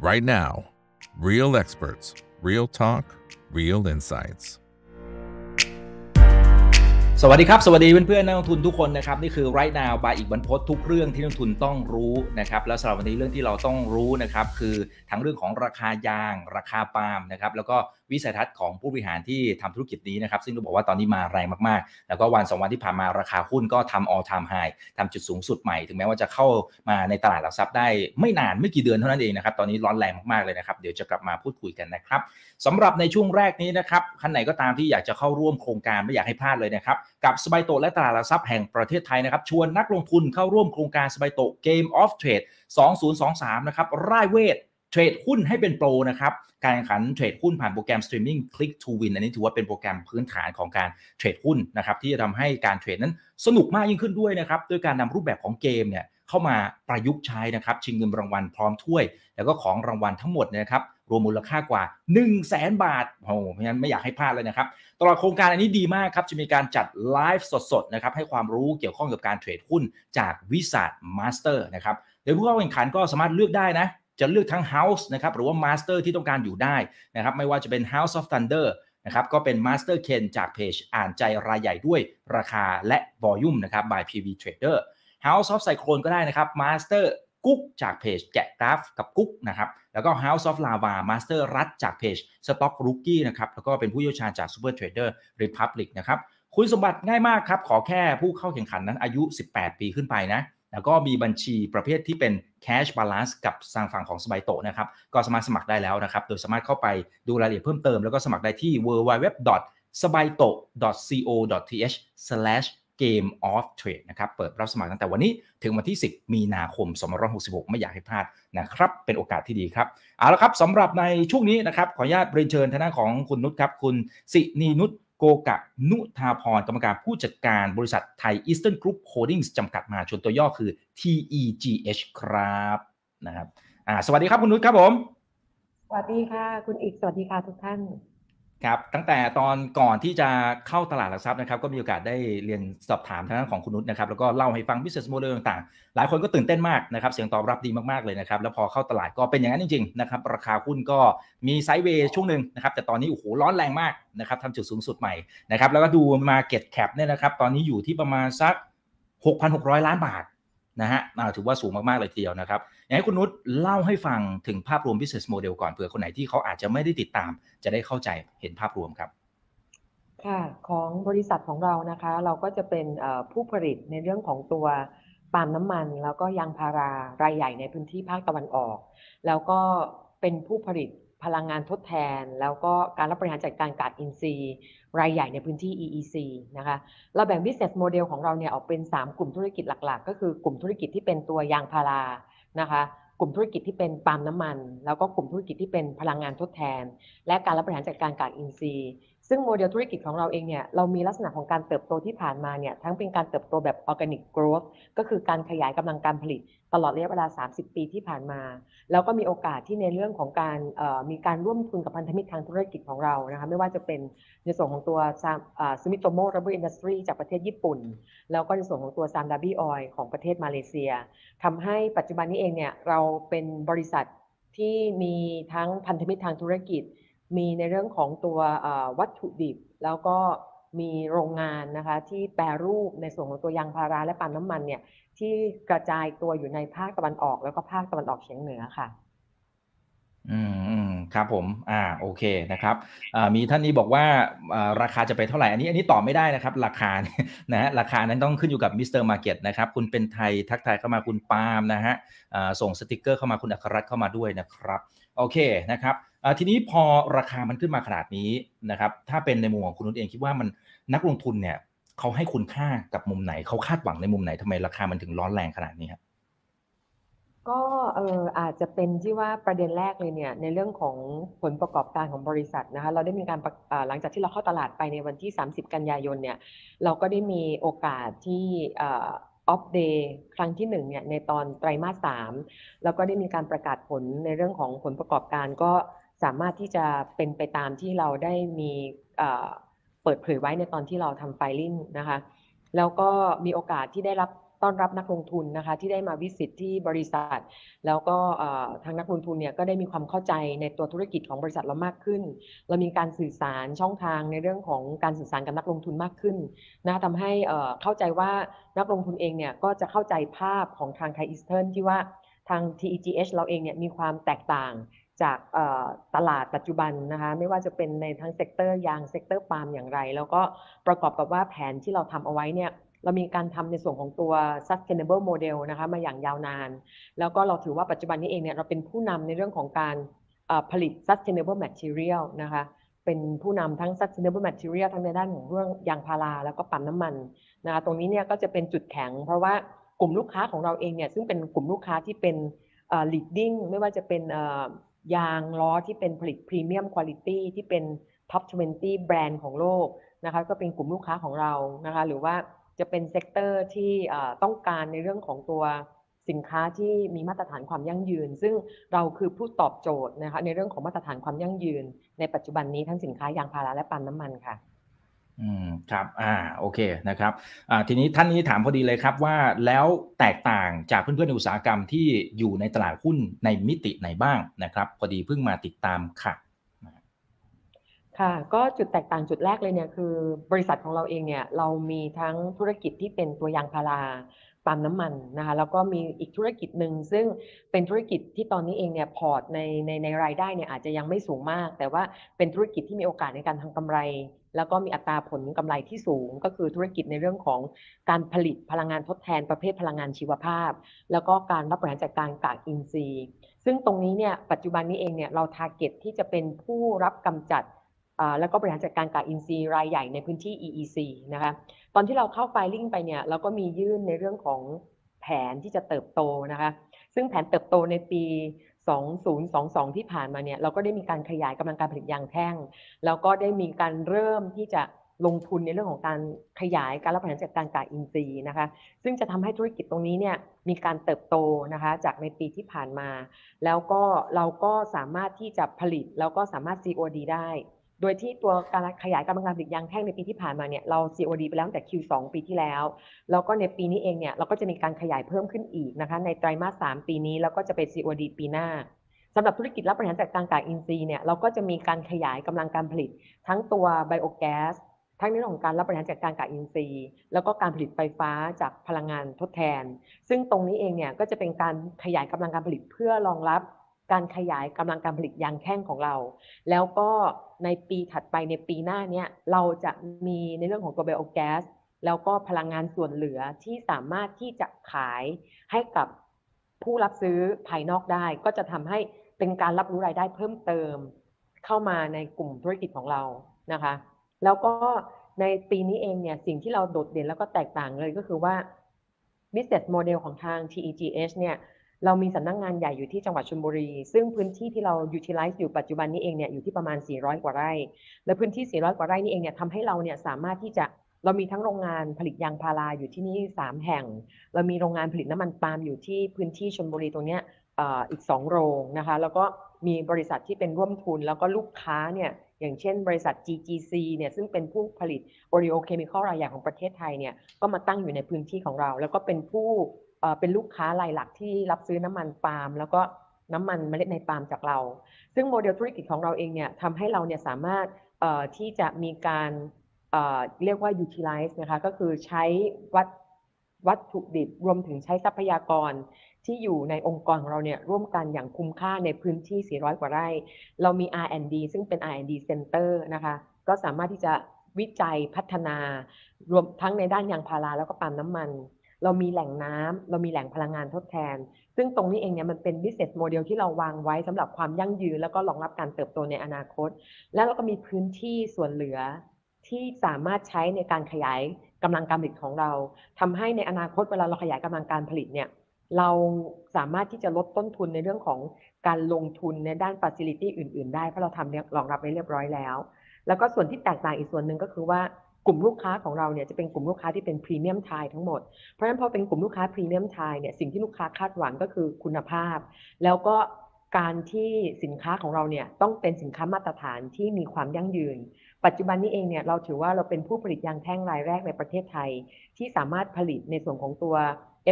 right now. Real experts, real talk, real insights. สวัสดีครับ สวัสดีเพื่อนๆนักลงทุนทุกคนนะครับ นี่คือ right now บายอีกบรรพททุกเรื่องที่นักลงทุนต้องรู้นะครับ แล้วสำหรับวันนี้เรื่องที่เราต้องรู้นะครับ คือทั้งเรื่องของราคายาง ราคาปาล์มนะครับ แล้วก็ วิสัยทัศน์ของผู้บริหารที่ทำธุรกิจนี้นะครับซึ่งต้องบอกว่าตอนนี้มาแรงมากๆ แล้วก็วันสองวันที่ผ่านมาราคาหุ้นก็ทำ all time high ทำจุดสูงสุดใหม่ ถึงแม้ว่าจะเข้ามาในตลาดหลักทรัพย์ได้ไม่นานไม่กี่เดือนเท่านั้นเองนะครับตอนนี้ร้อนแรงมากๆเลยนะครับเดี๋ยวจะกลับมาพูดคุยกันนะครับสำหรับในช่วงแรกนี้นะครับท่านไหนก็ตามที่อยากจะเข้าร่วมโครงการไม่อยากให้พลาดเลยนะครับกับสบายโตและตลาดหลักทรัพย์แห่งประเทศไทยนะครับชวนนักลงทุนเข้าร่วมโครงการสบายโต Game of Trade 2023 นะครับร่ายเวทเทรดหุ้นให้เป็นโปรนะครับ การแข่งขันเทรดหุ้นผ่านโปรแกรม Streaming Click to Win อันนี้ถือว่าเป็นโปรแกรมพื้นฐานของการเทรดหุ้นนะครับที่จะทำให้การเทรดนั้นสนุกมากยิ่งขึ้นด้วยนะครับด้วยการนำรูปแบบของเกมเนี่ยเข้ามาประยุกต์ใช้นะครับชิงเงินรางวัลพร้อมถ้วย แล้วก็ของรางวัลทั้งหมดนะครับรวมมูลค่ากว่า 1 0 0 0 0แสนบาทโอ้โหเพราะฉะนั้นไม่อยากให้พลาดเลยนะครับ ตลอดโครงการอันนี้ดีมากครับ จะมีการจัดไลฟ์สดๆนะครับให้ความรู้เกี่ยวข้องกับการเทรดหุ้นจาก Wizard Master นะครับโดยผู้เข้าแข่งขันก็สามารถเลือกได้นะจะเลือกทั้ง House นะครับหรือว่า Master ที่ต้องการอยู่ได้นะครับไม่ว่าจะเป็น House of Thunder นะครับก็เป็น Master Ken จากเพจอ่านใจรายใหญ่ด้วยราคาและ Volume นะครับ by PV Trader House of Cyclone ก็ได้นะครับ Master กุ๊กจากเพจแกะกราฟกับกุ๊กนะครับแล้วก็ House of Lava Master รัฐจากเพจ Stock Rookie นะครับแล้วก็เป็นผู้เชี่ยวชาญจาก Super Trader Republic นะครับคุณสมบัติง่ายมากครับ ขอแค่ผู้เข้าแข่งขันนั้นอายุ 18 ปีขึ้นไปนะ แล้วก็มีบัญชีประเภทที่เป็น cash balance กับทางฝั่งของสบายโตนะครับ ก็สามารถสมัครได้แล้วนะครับ โดยสามารถเข้าไปดูรายละเอียดเพิ่มเติม แล้วก็สมัครได้ที่ www s b i t o co th game of trade นะครับ เปิดรับสมัครตั้งแต่วันนี้ถึงวันที่ 10 มีนาคม 2566 ไม่อยากให้พลาดนะครับ เป็นโอกาสที่ดีครับ เอาละครับสำหรับในช่วงนี้นะครับ ขออนุญาตเรียนเชิญทางด้านของคุณนุชครับ คุณสินีนุช โกกนุทาภรณ์กรรมการผู้จัดการบริษัทไทยอีสเทิร์นกรุ๊ปโฮลดิ้งส์จำกัดมหาชนตัวย่อคือ TEGH ครับนะครับสวัสดีครับคุณนุชครับผม สวัสดีค่ะ คุณอีกสวัสดีค่ะทุกท่าน ครับตั้งแต่ตอนก่อนที่จะเข้าตลาดหลักทรัพย์นะครับก็มีโอกาสได้เรียนสอบถามทางด้านของคุณนุชนะครับแล้วก็เล่าให้ฟัง business model ต่างๆ หลายคนก็ตื่นเต้นมากนะครับเสียงตอบรับดีมากๆเลยนะครับแล้วพอเข้าตลาดก็เป็นอย่างนั้นจริงๆนะครับราคาหุ้นก็มีไซด์เวย์ช่วงหนึ่งนะครับแต่ตอนนี้โอ้โหร้อนแรงมากนะครับทำจุดสูงสุดใหม่นะครับแล้วก็ดู Market Cap เนี่ยนะครับตอนนี้อยู่ที่ประมาณสัก 6,600 ล้านบาทนะฮะถือว่าสูงมากๆเลยทีเดียวนะครับ อยากให้คุณนุชเล่าให้ฟังถึงภาพรวม business model ก่อนเผื่อคนไหนที่เขาอาจจะไม่ได้ติดตาม จะได้เข้าใจเห็นภาพรวมครับค่ะของบริษัทของเรานะคะ เราก็จะเป็นผู้ผลิตในเรื่องของตัวปาล์มน้ำมัน แล้วก็ยางพารารายใหญ่ในพื้นที่ภาคตะวันออก แล้วก็เป็นผู้ผลิตพลังงานทดแทน แล้วก็การรับบริหารจัดการก๊าซอินทรีย์ รายใหญ่ในพื้นที่ EEC นะคะเราแบ่ง business model ของเราเนี่ยออกเป็น 3 กลุ่มธุรกิจหลัก ๆ ก็คือกลุ่มธุรกิจที่เป็นตัวยางพารา นะคะกลุ่มธุรกิจที่เป็นปาล์มน้ำมัน แล้วก็กลุ่มธุรกิจที่เป็นพลังงานทดแทน และการรับบริหารจัดการกากอินทรีย์ ซึ่งโมเดลธุรกิจของเราเองเนี่ยเรามีลักษณะของการเติบโตที่ผ่านมาเนี่ยทั้งเป็นการเติบโตแบบ organic growth ก็คือการขยายกำลังการผลิตตลอดระยะเวลา 30 ปีที่ผ่านมา แล้วก็มีโอกาสที่ในเรื่องของการมีการร่วมทุนกับพันธมิตรทางธุรกิจของเรานะคะไม่ว่าจะเป็นในส่วนของตัว Sumitomo Rubber Industries จากประเทศญี่ปุ่น แล้วก็ในส่วนของตัว Sime Darby Oil ของประเทศมาเลเซียทำให้ปัจจุบันนี้เองเนี่ยเราเป็นบริษัทที่มีทั้งพันธมิตรทางธุรกิจ มีในเรื่องของตัววัตถุดิบ แล้วก็มีโรงงานนะคะที่แปรรูปในส่วนของตัวยางพาราและปาล์มน้ำมันเนี่ยที่กระจายตัวอยู่ในภาคตะวันออก แล้วก็ภาคตะวันออกเฉียงเหนือค่ะ อืมอืมครับผม อ่าโอเคนะครับมีท่านนี้บอกว่าราคาจะไปเท่าไหร่อันนี้อันนี้ตอบไม่ได้นะครับ ราคานะฮะราคานั้นต้องขึ้นอยู่กับ Mr. Market นะครับ คุณเป็นไทยทักทายเข้ามาคุณปาล์มนะฮะส่งสติกเกอร์เข้ามาคุณอัครรัตน์เข้ามาด้วยนะครับ โอเคนะครับ ทีนี้พอราคามันขึ้นมาขนาดนี้นะครับถ้าเป็นในมุมของคุณนุชเองคิดว่ามันนักลงทุนเนี่ยเขาให้คุณค่ากับมุมไหนเขาคาดหวังในมุมไหนทำไมราคามันถึงร้อนแรงขนาดนี้ครับก็เอออาจจะเป็นที่ว่าประเด็นแรกเลยเนี่ยในเรื่องของผลประกอบการของบริษัทนะคะเราได้มีการหลังจากที่เราเข้าตลาดไปในวันที่ 30 กันยายนเนี่ยเราก็ได้มีโอกาสที่ออฟเดย์ครั้งที่1เนี่ยในตอนไตรมาสสามแล้วก็ได้มีการประกาศผลในเรื่องของผลประกอบการก็ สามารถที่จะเป็นไปตามที่เราได้มีเปิดเผยไว้ในตอนที่เราทำไฟลิ่งนะคะ แล้วก็มีโอกาสที่ได้รับต้อนรับนักลงทุนนะคะที่ได้มาวิสิตที่บริษัท แล้วก็ทางนักลงทุนเนี่ยก็ได้มีความเข้าใจในตัวธุรกิจของบริษัทเรามากขึ้น เรามีการสื่อสารช่องทางในเรื่องของการสื่อสารกับนักลงทุนมากขึ้นนะทำให้เข้าใจว่านักลงทุนเองเนี่ยก็จะเข้าใจภาพของทางไทยอีสเทิร์นที่ว่าทาง TEGH เราเองเนี่ยมีความแตกต่าง จากตลาดปัจจุบันนะคะไม่ว่าจะเป็นในทั้ง sector ยาง sector ปาล์มอย่างไร แล้วก็ประกอบกับว่าแผนที่เราทำเอาไว้เนี่ยเรามีการทำในส่วนของตัว sustainable model นะคะมาอย่างยาวนาน แล้วก็เราถือว่าปัจจุบันนี้เองเนี่ยเราเป็นผู้นำในเรื่องของการผลิต sustainable material นะคะเป็นผู้นำทั้ง sustainable material ทั้งในด้านของเรื่องยางพาราแล้วก็ปาล์มน้ำมันนะคะตรงนี้เนี่ยก็จะเป็นจุดแข็ง เพราะว่ากลุ่มลูกค้าของเราเองเนี่ยซึ่งเป็นกลุ่มลูกค้าที่เป็น leading ไม่ว่าจะเป็น ยางล้อที่เป็นผลิตพรีเมียมคุณภาพที่เป็น top 20 แบรนด์ของโลกนะคะก็เป็นกลุ่มลูกค้าของเรานะคะหรือว่าจะเป็น sector ที่ต้องการในเรื่องของตัวสินค้าที่มีมาตรฐานความยั่งยืน ซึ่งเราคือผู้ตอบโจทย์นะคะในเรื่องของมาตรฐานความยั่งยืน ในปัจจุบันนี้ทั้งสินค้ายางพาราและปาล์มน้ำมันค่ะ อืมครับอ่าโอเคนะครับอ่าทีนี้ท่านนี้ถามพอดีเลยครับว่าแล้วแตกต่างจากเพื่อนๆในอุตสาหกรรมที่อยู่ในตลาดหุ้นในมิติไหนบ้างนะครับ พอดีเพิ่งมาติดตามค่ะค่ะก็จุดแตกต่างจุดแรกเลยเนี่ยคือบริษัทของเราเองเนี่ยเรามีทั้งธุรกิจที่เป็นตัวยางพาราปั๊มน้ำมันนะคะแล้วก็มีอีกธุรกิจหนึ่งซึ่งเป็นธุรกิจที่ตอนนี้เองเนี่ยพอร์ตในในในรายได้เนี่ยอาจจะยังไม่สูงมาก แต่ว่าเป็นธุรกิจที่มีโอกาสในการทำกำไร แล้วก็มีอัตราผลกำไรที่สูง ก็คือธุรกิจในเรื่องของการผลิตพลังงานทดแทนประเภทพลังงานชีวภาพ แล้วก็การรับบริหารจัดการกากอินทรีย์ ซึ่งตรงนี้เนี่ยปัจจุบันนี้เองเนี่ยเราทาร์เก็ตที่จะเป็นผู้รับกำจัดแล้วก็บริหารจัดการกากอินทรีย์รายใหญ่ในพื้นที่ EEC นะคะตอนที่เราเข้าไฟลิ่งไปเนี่ยเราก็มียื่นในเรื่องของแผนที่จะเติบโตนะคะซึ่งแผนเติบโตในปี 2022 ที่ผ่านมาเนี่ยเราก็ได้มีการขยายกำลังการผลิตยางแท่ง แล้วก็ได้มีการเริ่มที่จะลงทุนในเรื่องของการขยายการรับบริหารจัดการกากอินทรีย์นะคะ ซึ่งจะทำให้ธุรกิจตรงนี้เนี่ยมีการเติบโตนะคะจากในปีที่ผ่านมา แล้วก็เราก็สามารถที่จะผลิตแล้วก็สามารถ COD ได้ โดยที่ตัวการขยายกำลังการผลิตยางแท่งในปีที่ผ่านมาเนี่ยเรา COD ไปแล้วตั้งแต่ Q2 ปีที่แล้ว แล้วก็ในปีนี้เองเนี่ยเราก็จะมีการขยายเพิ่มขึ้นอีกนะคะในไตรมาส 3 ปีนี้ แล้วก็จะเป็น COD ปีหน้าสำหรับธุรกิจรับบริหารจัดการกากอินทรีย์เนี่ยเราก็จะมีการขยายกำลังการผลิต ทั้งตัวไบโอแก๊สทั้งในเรื่องของการรับบริหารจัดการกากอินทรีย์ แล้วก็การผลิตไฟฟ้าจากพลังงานทดแทน ซึ่งตรงนี้เองเนี่ยก็จะเป็นการขยายกำลังการผลิตเพื่อรองรับ การขยายกำลังการผลิตยางแท่งของเรา แล้วก็ ในปีถัดไปในปีหน้าเนี้เราจะมีในเรื่องของตัวไบโอแก๊สแล้วก็พลังงานส่วนเหลือที่สามารถที่จะขายให้กับผู้รับซื้อภายนอกได้ ก็จะทำให้เป็นการรับรู้รายได้เพิ่มเติม เข้ามาในกลุ่มธุรกิจของเรานะคะ แล้วก็ในปีนี้เองเนี่ยสิ่งที่เราโดดเด่นแล้วก็แตกต่างเลยก็คือว่า business model ของทาง TEGH เนี่ย เรามีสำนักงงานใหญ่อยู่ที่จังหวัดชลบุรี ซึ่งพื้นที่ที่เรา utilize อยู่ปัจจุบันนี้เองเนี่ยอยู่ที่ประมาณ 400 กว่าไร่ และพื้นที่ 400 กว่าไร่นี้เองเนี่ยทำให้เราเนี่ยสามารถที่จะเรามีทั้งโรงงานผลิตยางพาราอยู่ที่นี่ 3 แห่ง เรามีโรงงานผลิตน้ำมันปาล์มอยู่ที่พื้นที่ชลบุรีตรงเนี้ยอีก 2 โรงนะคะ แล้วก็มีบริษัทที่เป็นร่วมทุน แล้วก็ลูกค้าเนี่ยอย่างเช่นบริษัท GGC เนี่ยซึ่งเป็นผู้ผลิต oleochemical รายใหญ่ของประเทศไทยเนี่ยก็มาตั้งอยู่ในพื้นที่ของเรา แล้วก็เป็นผู้ เป็นลูกค้ารายหลักที่รับซื้อน้ำมันปาล์มแล้วก็น้ำมันเมล็ดในปาล์มจากเรา ซึ่งโมเดลธุรกิจของเราเองเนี่ยทำให้เราเนี่ยสามารถที่จะมีการเรียกว่า utilize นะคะก็คือใช้วัตวัตถุดิบรวมถึงใช้ทรัพยากรที่อยู่ในองค์กรของเราเนี่ยร่วมกันอย่างคุ้มค่าในพื้นที่ 400 กว่าไร่ เรามี R&D ซึ่งเป็น R&D Center นะคะก็สามารถที่จะวิจัยพัฒนารวมทั้งในด้านยางพาราแล้วก็ปาล์มน้ำมัน เรามีแหล่งน้ำเรามีแหล่งพลังงานทดแทน ซึ่งตรงนี้เองเนี่ยมันเป็น business model ที่เราวางไว้สำหรับความยั่งยืน แล้วก็รองรับการเติบโตในอนาคต แล้วเราก็มีพื้นที่ส่วนเหลือที่สามารถใช้ในการขยายกำลังการผลิตของเราทำให้ในอนาคตเวลาเราขยายกำลังการผลิตเนี่ยเราสามารถที่จะลดต้นทุนในเรื่องของการลงทุนในด้าน facility อื่น ๆ ได้เพราะเราทำรองรับไว้เรียบร้อยแล้ว แล้วก็ส่วนที่แตกต่างอีกส่วนหนึ่งก็คือว่า กลุ่มลูกค้าของเราเนี่ยจะเป็นกลุ่มลูกค้าที่เป็นพรีเมียมไทยทั้งหมด เพราะฉะนั้นพอเป็นกลุ่มลูกค้าพรีเมียมไทยเนี่ยสิ่งที่ลูกค้าคาดหวังก็คือคุณภาพ แล้วก็การที่สินค้าของเราเนี่ยต้องเป็นสินค้ามาตรฐานที่มีความยั่งยืน ปัจจุบันนี้เองเนี่ยเราถือว่าเราเป็นผู้ผลิตยางแท่งรายแรกในประเทศไทย ที่สามารถผลิตในส่วนของตัว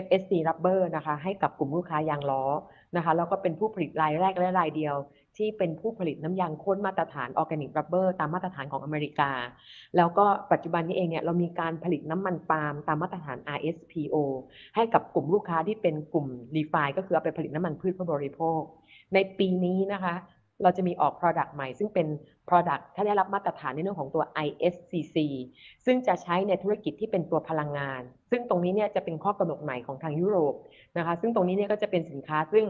FSC Rubber นะคะให้กับกลุ่มลูกค้ายางล้อนะคะแล้วก็เป็นผู้ผลิตรายแรกและรายเดียว ที่เป็นผู้ผลิตน้ำยางข้นมาตรฐานออร์แกนิกรับเบอร์ตามมาตรฐานของอเมริกา แล้วก็ปัจจุบันนี้เองเนี่ยเรามีการผลิตน้ำมันปาล์มตามมาตรฐาน RSPO ให้กับกลุ่มลูกค้าที่เป็นกลุ่ม r e f i ก็คือเอาไปผลิตน้ำมันพืชเพื่อบริโภค ในปีนี้นะคะเราจะมีออก Product ใหม่ ซึ่งเป็น Product ถ้าได้รับมาตรฐานในเรื่องของตัว ISCC ซึ่งจะใช้ในธุรกิจที่เป็นตัวพลังงาน ซึ่งตรงนี้เนี่ยจะเป็นข้อกำหนดใหม่ของทางยุโรปนะคะ ซึ่งตรงนี้เนี่ยก็จะเป็นสินค้าซึ่ง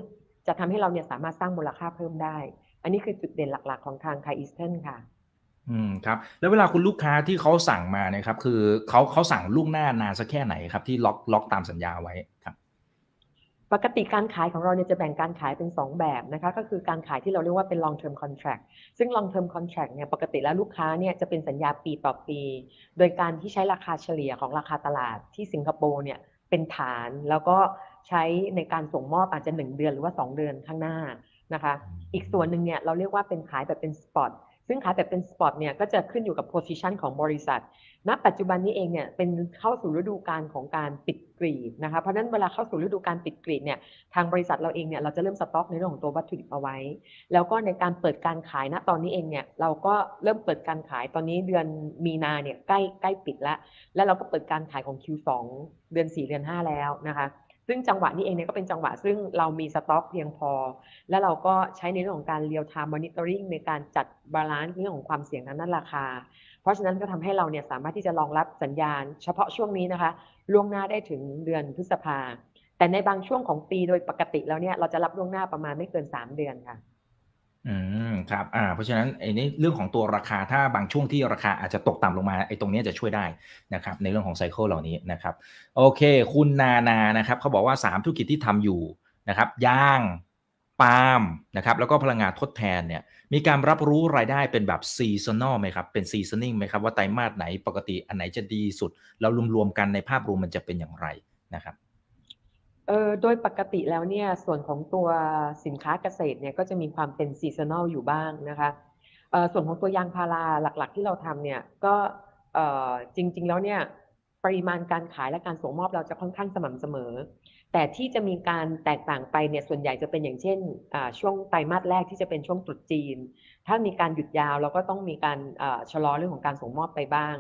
จะทำให้เราเนี่ยสามารถสร้างมูลค่าเพิ่มได้ อันนี้คือจุดเด่นหลักๆ ของทางไทอีสเทิร์นค่ะ อืมครับ แล้วเวลาคุณลูกค้าที่เขาสั่งมาเนี่ยครับ คือเขาเขาสั่งล่วงหน้านานสักแค่ไหนครับ ที่ล็อกล็อกตามสัญญาไว้ครับ ปกติการขายของเราเนี่ยจะแบ่งการขายเป็น 2 แบบนะคะ ก็คือการขายที่เราเรียกว่าเป็น long term contract ซึ่ง long term contract เนี่ยปกติแล้วลูกค้าเนี่ยจะเป็นสัญญาปีต่อปี โดยการที่ใช้ราคาเฉลี่ยของราคาตลาดที่สิงคโปร์เนี่ยเป็นฐานแล้วก็ ใช้ในการส่งมอบอาจจะ 1 เดือนหรือว่า 2 เดือนข้างหน้านะคะ อีกส่วนหนึ่งเนี่ยเราเรียกว่าเป็นขายแบบเป็นสปอตซึ่งขายแบบเป็นสปอตเนี่ยก็จะขึ้นอยู่กับ position ของบริษัท ณ ปัจจุบันนี้เองเนี่ยเป็นเข้าสู่ฤดูกาลของการปิดกรีดนะคะ เพราะฉะนั้นเวลาเข้าสู่ฤดูการปิดกรีดเนี่ยทางบริษัทเราเองเนี่ยเราจะเริ่มสต็อกในเรื่องของตัววัตถุดิบเอาไว้ แล้วก็ในการเปิดการขายณตอนนี้เองเนี่ยเราก็เริ่มเปิดการขายตอนนี้เดือนมีนาเนี่ยใกล้ใกล้ปิดแล้ว แล้วเราก็เปิดการขายของ Q2 เดือน 4 เดือน 5 แล้วนะคะ ซึ่งจังหวะนี้เองเนี่ยก็เป็นจังหวะซึ่งเรามีสต็อกเพียงพอ แล้วเราก็ใช้ในเรื่องของการ real-time monitoring ในการจัด balance เรื่องของความเสี่ยงทางด้านราคา เพราะฉะนั้นก็ทำให้เราเนี่ยสามารถที่จะรองรับสัญญา เฉพาะช่วงนี้นะคะ ล่วงหน้าได้ถึงเดือนพฤษภาแต่ในบางช่วงของปีโดยปกติแล้วเนี่ยเราจะรับล่วงหน้าประมาณไม่เกิน 3 เดือนค่ะ อืมครับอ่าเพราะฉะนั้นไอ้นี่เรื่องของตัวราคาถ้าบางช่วงที่ราคาอาจจะตกต่ำลงมาไอ้ตรงนี้จะช่วยได้นะครับในเรื่องของ cycle เหล่านี้นะครับโอเค คุณนานานะครับเขาบอกว่า 3 ธุรกิจที่ทำอยู่นะครับยางปาล์มนะครับแล้วก็พลังงานทดแทนเนี่ยมีการรับรู้รายได้เป็นแบบ seasonal ไหมครับ เป็น seasoning ไหมครับ ว่าไตรมาสไหนปกติอันไหนจะดีสุด แล้วรวมๆกันในภาพรวมมันจะเป็นอย่างไรนะครับ เออโดยปกติแล้วเนี่ยส่วนของตัวสินค้าเกษตรเนี่ยก็จะมีความเป็น seasonal อยู่บ้างนะคะเออส่วนของตัวยางพาราหลักๆ ที่เราทำเนี่ยก็เออจริง ๆ แล้วเนี่ยปริมาณการขายและการส่งมอบเราจะค่อนข้างสม่ำเสมอ แต่ที่จะมีการแตกต่างไปเนี่ยส่วนใหญ่จะเป็นอย่างเช่นช่วงไตรมาสแรกที่จะเป็นช่วงตรุษจีน ถ้ามีการหยุดยาวเราก็ต้องมีการชะลอเรื่องของการส่งมอบไปบ้าง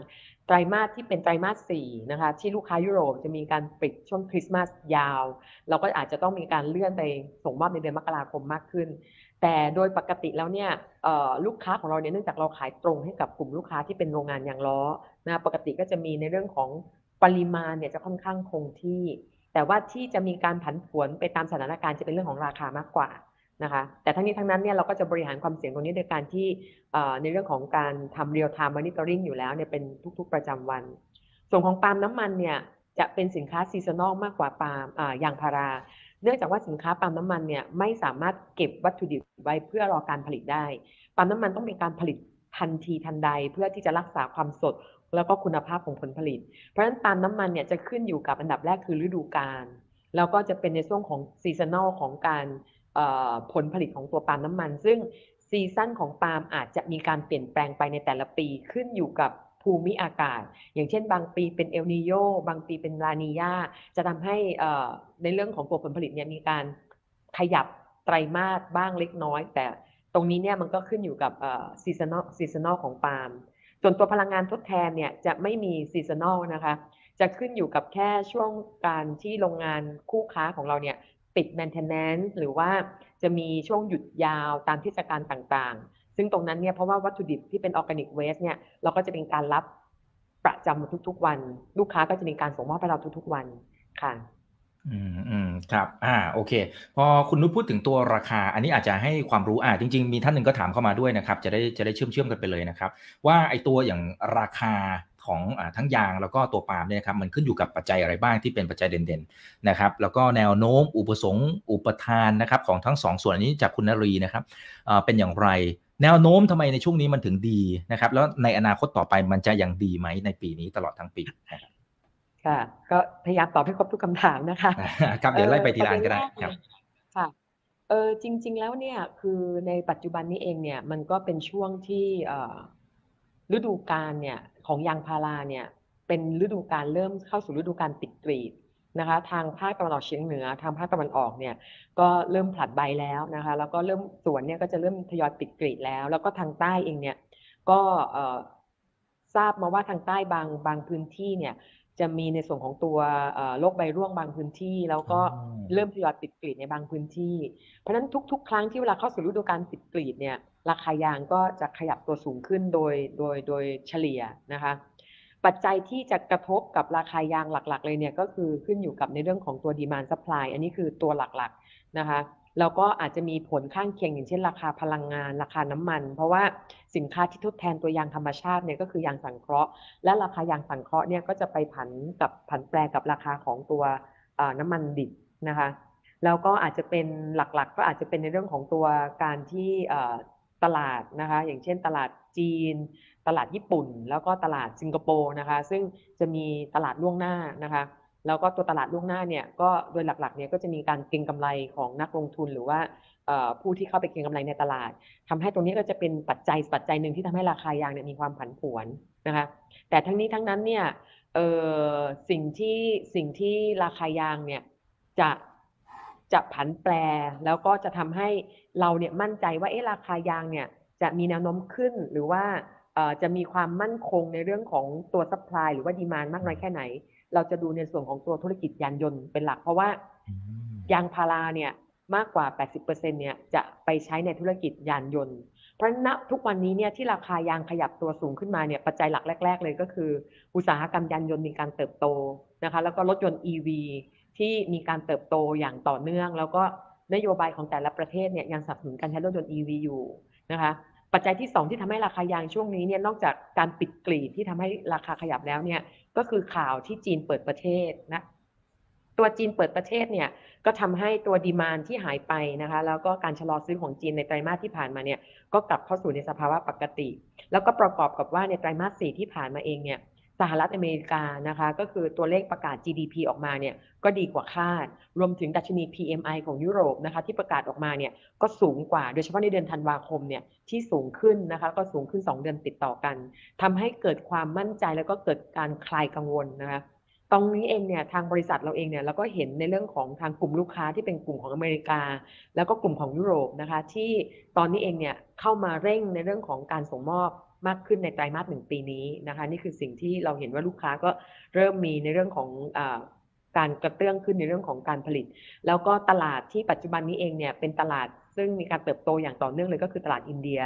ไตรมาสที่เป็นไตรมาสสี่นะคะที่ลูกค้ายุโรปจะมีการปิดช่วงคริสต์มาสยาว เราก็อาจจะต้องมีการเลื่อนไปส่งมอบในเดือนมกราคมมากขึ้น แต่โดยปกติแล้วเนี่ยลูกค้าของเราเนี่ยเนื่องจากเราขายตรงให้กับกลุ่มลูกค้าที่เป็นโรงงานยางล้อนะปกติก็จะมีในเรื่องของปริมาณเนี่ยจะค่อนข้างคงที่ แต่ว่าที่จะมีการผันผวนไปตามสถานการณ์จะเป็นเรื่องของราคามากกว่า นะคะแต่ทั้งนี้ทั้งนั้นเนี่ยเราก็จะบริหารความเสี่ยงตรงนี้โดยการที่ในเรื่องของการทำ real time monitoring อยู่แล้วเนี่ยเป็นทุกๆประจำวัน ส่วนของปาล์มน้ำมันเนี่ยจะเป็นสินค้าซีซันอลมากกว่าปาล์มอ่ายางพารา เนื่องจากว่าสินค้าปาล์มน้ำมันเนี่ยไม่สามารถเก็บวัตถุดิบไว้เพื่อรอการผลิตได้ปาล์มน้ำมันต้องมีการผลิตทันทีทันใดเพื่อที่จะรักษาความสดแล้วก็คุณภาพของผลผลิต เพราะฉะนั้นปาล์มน้ำมันเนี่ยจะขึ้นอยู่กับอันดับแรกคือฤดูกาลแล้วก็จะเป็นในช่วงของ seasonal ของการ ผลผลิตของตัวปาล์มน้ำมัน ซึ่ง season ของปาล์มอาจจะมีการเปลี่ยนแปลงไปในแต่ละปีขึ้นอยู่กับภูมิอากาศ อย่างเช่น บางปีเป็นเอลนีโญบางปีเป็นลานีญาจะทำให้ในเรื่องของตัวผลผลิตเนี่ยมีการขยับไตรมาสบ้างเล็กน้อย แต่ตรงนี้เนี่ยมันก็ขึ้นอยู่กับ seasonal seasonal ของปาล์มส่วนตัวพลังงานทดแทนเนี่ยจะไม่มี seasonal นะคะ จะขึ้นอยู่กับแค่ช่วงการที่โรงงานคู่ค้าของเราเนี่ย ปิด maintenance หรือว่าจะมีช่วงหยุดยาวตามเทศกาลต่างๆ ซึ่งตรงนั้นเนี่ยเพราะว่าวัตถุดิบที่เป็น organic waste เนี่ยเราก็จะเป็นการรับประจำทุกๆวัน ลูกค้าก็จะมีการส่งมอบให้เราทุกๆวันค่ะอืมอืมครับอ่าโอเค พอคุณนุชพูดถึงตัวราคา อันนี้อาจจะให้ความรู้อ่าจริง ๆ มีท่านหนึ่งก็ถามเข้ามาด้วยนะครับ จะได้จะได้เชื่อมเชื่อมกันไปเลยนะครับ ว่าไอตัวอย่างราคา ของอ่าทั้งยางแล้วก็ตัวปาล์มเนี่ยครับมันขึ้นอยู่กับปัจจัยอะไรบ้างที่เป็นปัจจัยเด่นๆนะครับแล้วก็แนวโน้มอุปสงค์อุปทานนะครับของทั้งสองส่วนอันนี้จากคุณนรีนะครับอ่าเป็นอย่างไรแนวโน้มทำไมในช่วงนี้มันถึงดีนะครับ แล้วในอนาคตต่อไปมันจะยังดีไหมในปีนี้ตลอดทั้งปีนะครับค่ะ ก็พยายามตอบให้ครบทุกคำถามนะคะครับเดี๋ยวไล่ไปทีละอันก็ได้เอ่อประเด็นแรกครับเลยค่ะเออจริง ๆ แล้วเนี่ยคือในปัจจุบันนี้เองเนี่ยมันก็เป็นช่วงที่เอ่อฤดูกาลเนี่ย ของยางพาราเนี่ยเป็นฤดูกาลเริ่มเข้าสู่ฤดูกาลปิดกรีดนะคะ ทางภาคตะวันออกเฉียงเหนือ ทางภาคตะวันออกเนี่ยก็เริ่มผลัดใบแล้วนะคะ แล้วก็เริ่มสวนเนี่ยก็จะเริ่มทยอยปิดกรีดแล้ว แล้วก็ทางใต้เองเนี่ยก็ทราบมาว่าทางใต้บางบางพื้นที่เนี่ยจะมีในส่วนของตัวโรคใบร่วงบางพื้นที่ แล้วก็เริ่มทยอยปิดกรีดในบางพื้นที่ เพราะฉะนั้นทุก ๆ ครั้งที่เวลาเข้าสู่ฤดูกาลปิดกรีดเนี่ย ราคายางก็จะขยับตัวสูงขึ้นโดยโดยโดยเฉลี่ยนะคะ ปัจจัยที่จะกระทบกับราคายางหลักๆ เลยเนี่ยก็คือขึ้นอยู่กับในเรื่องของตัว demand supply อันนี้คือตัวหลักๆนะคะแล้วก็อาจจะมีผลข้างเคียงอย่างเช่นราคาพลังงาน ราคาน้ำมัน เพราะว่าสินค้าที่ทดแทนตัวยางธรรมชาติเนี่ยก็คือยางสังเคราะห์ และราคายางสังเคราะห์เนี่ยก็จะไปผันกับผันแปรกับราคาของตัวน้ำมันดิบนะคะแล้วก็อาจจะเป็นหลักๆ ก็อาจจะเป็นในเรื่องของตัวการที่ ตลาดนะคะ อย่างเช่นตลาดจีน ตลาดญี่ปุ่น แล้วก็ตลาดสิงคโปร์นะคะ ซึ่งจะมีตลาดล่วงหน้านะคะ แล้วก็ตัวตลาดล่วงหน้าเนี่ยก็โดยหลักๆเนี่ยก็จะมีการเก็งกำไรของนักลงทุนหรือว่าผู้ที่เข้าไปเก็งกำไรในตลาดทำให้ตรงนี้ก็จะเป็นปัจจัยปัจจัยหนึ่งที่ทำให้ราคายางเนี่ยมีความผันผวนนะคะ แต่ทั้งนี้ทั้งนั้นเนี่ยสิ่งที่สิ่งที่ราคายางเนี่ยจะ จะผันแปรแล้วก็จะทำให้เราเนี่ยมั่นใจว่าเอ๊ะราคายางเนี่ยจะมีแนวโน้มขึ้นหรือว่าเอ่อจะมีความมั่นคงในเรื่องของตัว supply หรือว่า demand มากน้อยแค่ไหน เราจะดูในส่วนของตัวธุรกิจยานยนต์เป็นหลัก เพราะว่าอืมยางพาราเนี่ยมากกว่า 80%เนี่ยจะไปใช้ในธุรกิจยานยนต์ เพราะฉะนั้นณทุกวันนี้เนี่ยที่ราคายางขยับตัวสูงขึ้นมาเนี่ยปัจจัยหลักแรก ๆ เลยก็คือ อุตสาหกรรมยานยนต์มีการเติบโตนะคะแล้วก็รถยนต์ EV ที่มีการเติบโตอย่างต่อเนื่อง แล้วก็นโยบายของแต่ละประเทศเนี่ยยังสนับสนุนการใช้รถยนต์ EV อยู่นะคะปัจจัยที่สองที่ทำให้ราคายางช่วงนี้เนี่ยนอกจากการปิดกรีดที่ทำให้ราคาขยับแล้วเนี่ยก็คือข่าวที่จีนเปิดประเทศนะตัวจีนเปิดประเทศเนี่ยก็ทำให้ตัวดีมานที่หายไปนะคะแล้วก็การชะลอซื้อของจีนในไตรมาสที่ผ่านมาเนี่ยก็กลับเข้าสู่ในสภาวะปกติ แล้วก็ประกอบกับว่าในไตรมาสสี่ที่ผ่านมาเองเนี่ย สหรัฐอเมริกานะคะ ก็คือตัวเลขประกาศ GDP ออกมาเนี่ยก็ดีกว่าคาด รวมถึงดัชนี PMI ของยุโรปนะคะที่ประกาศออกมาเนี่ยก็สูงกว่า โดยเฉพาะในเดือนธันวาคมเนี่ยที่สูงขึ้นนะคะก็สูงขึ้น 2 เดือนติดต่อกันทำให้เกิดความมั่นใจแล้วก็เกิดการคลายกังวลนะคะตรงนี้เองเนี่ยทางบริษัทเราเองเนี่ยเราก็เห็นในเรื่องของทางกลุ่มลูกค้าที่เป็นกลุ่มของอเมริกา แล้วก็กลุ่มของยุโรปนะคะที่ตอนนี้เองเนี่ยเข้ามาเร่งในเรื่องของการส่งมอบ มากขึ้นในไตรมาสหนึ่งปีนี้นะคะ นี่คือสิ่งที่เราเห็นว่าลูกค้าก็เริ่มมีในเรื่องของอการกระเตื้องขึ้นในเรื่องของการผลิต แล้วก็ตลาดที่ปัจจุบันนี้เองเนี่ยเป็นตลาดซึ่งมีการเติบโตอย่างต่อเนื่องเลยก็คือตลาดอินเดีย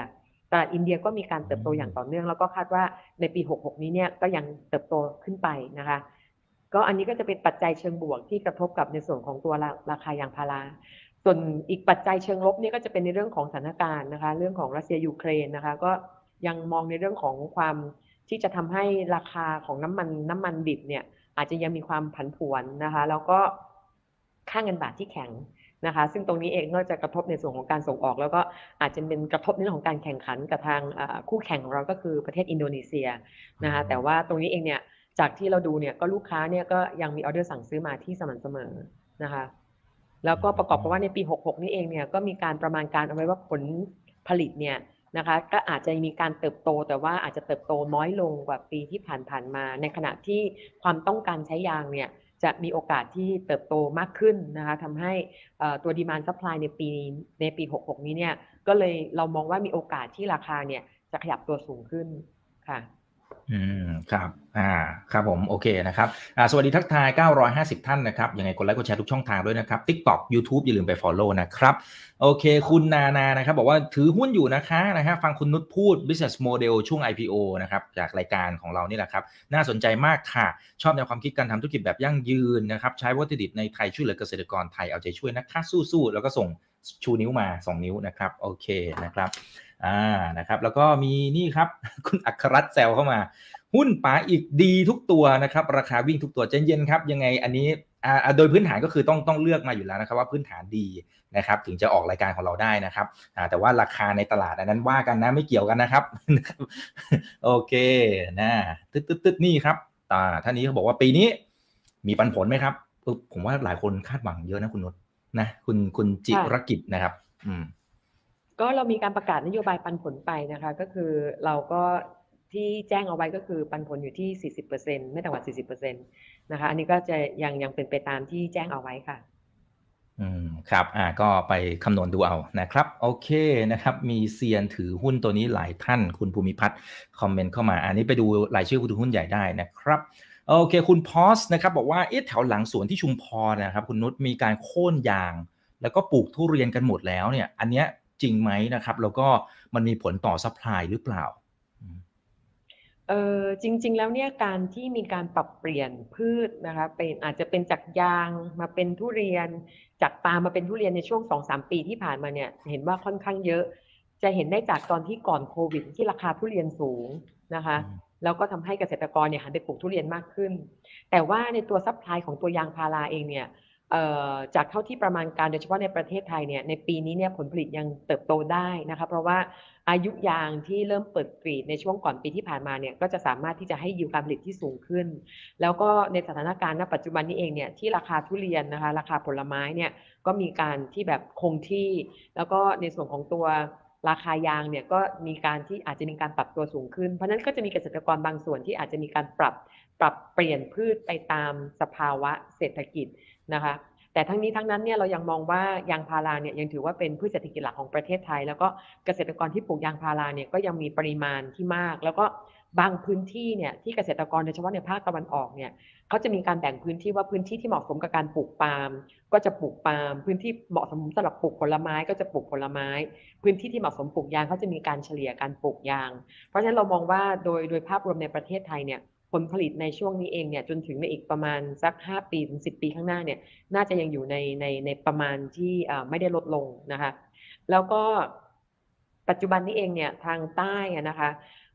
ตลาดอินเดียก็มีการเติบโตอย่างต่อเนื่อง แล้วก็คาดว่าในปี 66 นี้เนี่ยก็ยังเติบโตขึ้นไปนะคะก็อันนี้ก็จะเป็นปัจจัยเชิงบวกที่กระทบกับในส่วนของตัวราราคายางพารา ส่วนอีกปัจจัยเชิงลบเนี่ยก็จะเป็นในเรื่องของสถานการณ์นะคะ เรื่องของรัสเซียยูเครนนะคะ ก็ ยังมองในเรื่องของความที่จะทำให้ราคาของน้ำมันน้ำมันดิบเนี่ยอาจจะยังมีความผันผวนนะคะแล้วก็ค่าเงินบาทที่แข็งนะคะ ซึ่งตรงนี้เองก็จะกระทบในส่วนของการส่งออก แล้วก็อาจจะเป็นกระทบในเรื่องของการแข่งขันกับทางอ่าคู่แข่งของเราก็คือประเทศอินโดนีเซียนะคะแต่ว่าตรงนี้เองเนี่ยจากที่เราดูเนี่ยก็ลูกค้าเนี่ยก็ยังมีออเดอร์สั่งซื้อมาที่สม่ำเสมอนะคะแล้วก็ประกอบกับว่าในปี 66 นี่เองเนี่ยก็มีการประมาณการเอาไว้ว่าผลผลิตเนี่ย นะคะก็อาจจะมีการเติบโตแต่ว่าอาจจะเติบโตน้อยลงกว่าปีที่ผ่านๆมา ในขณะที่ความต้องการใช้ยางเนี่ยจะมีโอกาสที่เติบโตมากขึ้นนะคะทำให้ตัว demand supply ในปีในปี 66 นี้เนี่ยก็เลยเรามองว่ามีโอกาสที่ราคาเนี่ยจะขยับตัวสูงขึ้นค่ะ อืมครับอ่าครับผมโอเคนะครับอ่าสวัสดีทักทาย 950 ท่านนะครับยังไงกดไลค์กดแชร์ทุกช่องทางด้วยนะครับ TikTok YouTube อย่าลืมไป Follow นะครับโอเค คุณนานานะครับบอกว่าถือหุ้นอยู่นะคะนะฮะฟังคุณนุชพูด business model ช่วง IPO นะครับจากรายการของเรานี่แหละครับ น่าสนใจมากค่ะ ชอบแนวความคิดการทำธุรกิจแบบยั่งยืนนะครับใช้วัตถุดิบในไทยช่วยเหลือเกษตรกรไทยเอาใจช่วยนะคะสู้ๆแล้วก็ส่งชูนิ้วมา 2 นิ้วนะครับโอเคนะครับ อ่านะครับ แล้วก็มีนี่ครับ คุณอัครรัตน์แซวเข้ามา หุ้นป๋าอีกดีทุกตัวนะครับ ราคาวิ่งทุกตัวใจเย็นครับ ยังไงอันนี้อ่าอ่าโดยพื้นฐานก็คือต้องต้องเลือกมาอยู่แล้วนะครับ ว่าพื้นฐานดีนะครับ ถึงจะออกรายการของเราได้นะครับอ่าแต่ว่าราคาในตลาดอันนั้นว่ากันนะไม่เกี่ยวกันนะครับนะครับโอเคนะตึ๊ดตึ๊ดตึ๊ดนี่ครับอ่าท่านนี้เขาบอกว่าปีนี้ มีปันผลไหมครับเออผมว่าหลายคนคาดหวังเยอะนะคุณนุชนะคุณคุณจิรกิจนะครับ อืม ก็เรามีการประกาศนโยบายปันผลไปนะคะ ก็คือเราก็ที่แจ้งเอาไว้ก็คือปันผลอยู่ที่ 40%ไม่ต่ำกว่า 40%นะคะ อันนี้ก็จะยังยังเป็นไปตามที่แจ้งเอาไว้ค่ะ อืมครับ อ่าก็ไปคำนวณดูเอานะครับ โอเคนะครับ มีเซียนถือหุ้นตัวนี้หลายท่านคุณภูมิพัฒน์ comment เข้ามา อันนี้ไปดูรายชื่อผู้ถือหุ้นใหญ่ได้นะครับโอเค คุณพอสนะครับบอกว่าเอ๊ะแถวหลังสวนที่ชุมพรนะครับ คุณนุชมีการโค่นยาง แล้วก็ปลูกทุเรียนกันหมดแล้วเนี่ย อันเนี้ย จริงไหมนะครับ แล้วก็มันมีผลต่อ supply หรือเปล่าเออจริง ๆ แล้วเนี่ยการที่มีการปรับเปลี่ยนพืชนะคะเป็นอาจจะเป็นจากยางมาเป็นทุเรียน จากปาล์มมาเป็นทุเรียนในช่วงสองสามปีที่ผ่านมาเนี่ยเห็นว่าค่อนข้างเยอะ จะเห็นได้จากตอนที่ก่อนโควิด ที่ราคาทุเรียนสูงนะคะอืมแล้วก็ทำให้เกษตรกรเนี่ยหันไปปลูกทุเรียนมากขึ้น แต่ว่าในตัว supply ของตัวยางพาราเองเนี่ยเอ่อ จากเท่าที่ประมาณการโดยเฉพาะในประเทศไทยเนี่ยในปีนี้เนี่ยผลผลิตยังเติบโตได้นะคะเพราะว่าอายุยางที่เริ่มเปิดกรีดในช่วงก่อนปีที่ผ่านมาเนี่ยก็จะสามารถที่จะให้ยิวการผลิตที่สูงขึ้น แล้วก็ในสถานการณ์ณปัจจุบันนี้เองเนี่ยที่ราคาทุเรียนนะคะราคาผลไม้เนี่ยก็มีการที่แบบคงที่ แล้วก็ในส่วนของตัวราคายางเนี่ยก็มีการที่อาจจะมีการปรับตัวสูงขึ้น เพราะฉะนั้นก็จะมีเกษตรกรบางส่วนที่อาจจะมีการปรับปรับเปลี่ยนพืชไปตามสภาวะเศรษฐกิจ นะคะ แต่ทั้งนี้ทั้งนั้นเนี่ยเรายังมองว่ายางพาราเนี่ยยังถือว่าเป็นพืชเศรษฐกิจหลักของประเทศไทย แล้วก็เกษตรกรที่ปลูกยางพาราเนี่ยก็ยังมีปริมาณที่มาก แล้วก็บางพื้นที่เนี่ยที่เกษตรกรโดยเฉพาะในภาคตะวันออกเนี่ยเขาจะมีการแบ่งพื้นที่ว่าพื้นที่ที่เหมาะสมกับการปลูกปาล์มก็จะปลูกปาล์มพื้นที่เหมาะสมสำหรับปลูกผลไม้ก็จะปลูกผลไม้ พื้นที่ที่เหมาะสมปลูกยางเขาจะมีการเฉลี่ยการปลูกยาง เพราะฉะนั้นเรามองว่าโดยโดยภาพรวมในประเทศไทยเนี่ย ผลผลิตในช่วงนี้เองเนี่ยจนถึงในอีกประมาณสัก 5 ปีถึง10 ปีข้างหน้าเนี่ยน่าจะยังอยู่ในในในประมาณที่ไม่ได้ลดลงนะคะ แล้วก็ปัจจุบันนี้เองเนี่ยทางใต้นะคะ